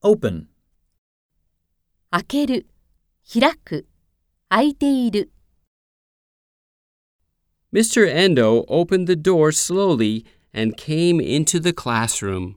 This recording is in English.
Open. 開ける、開く、開いている。Mr. Endo opened the door slowly and came into the classroom.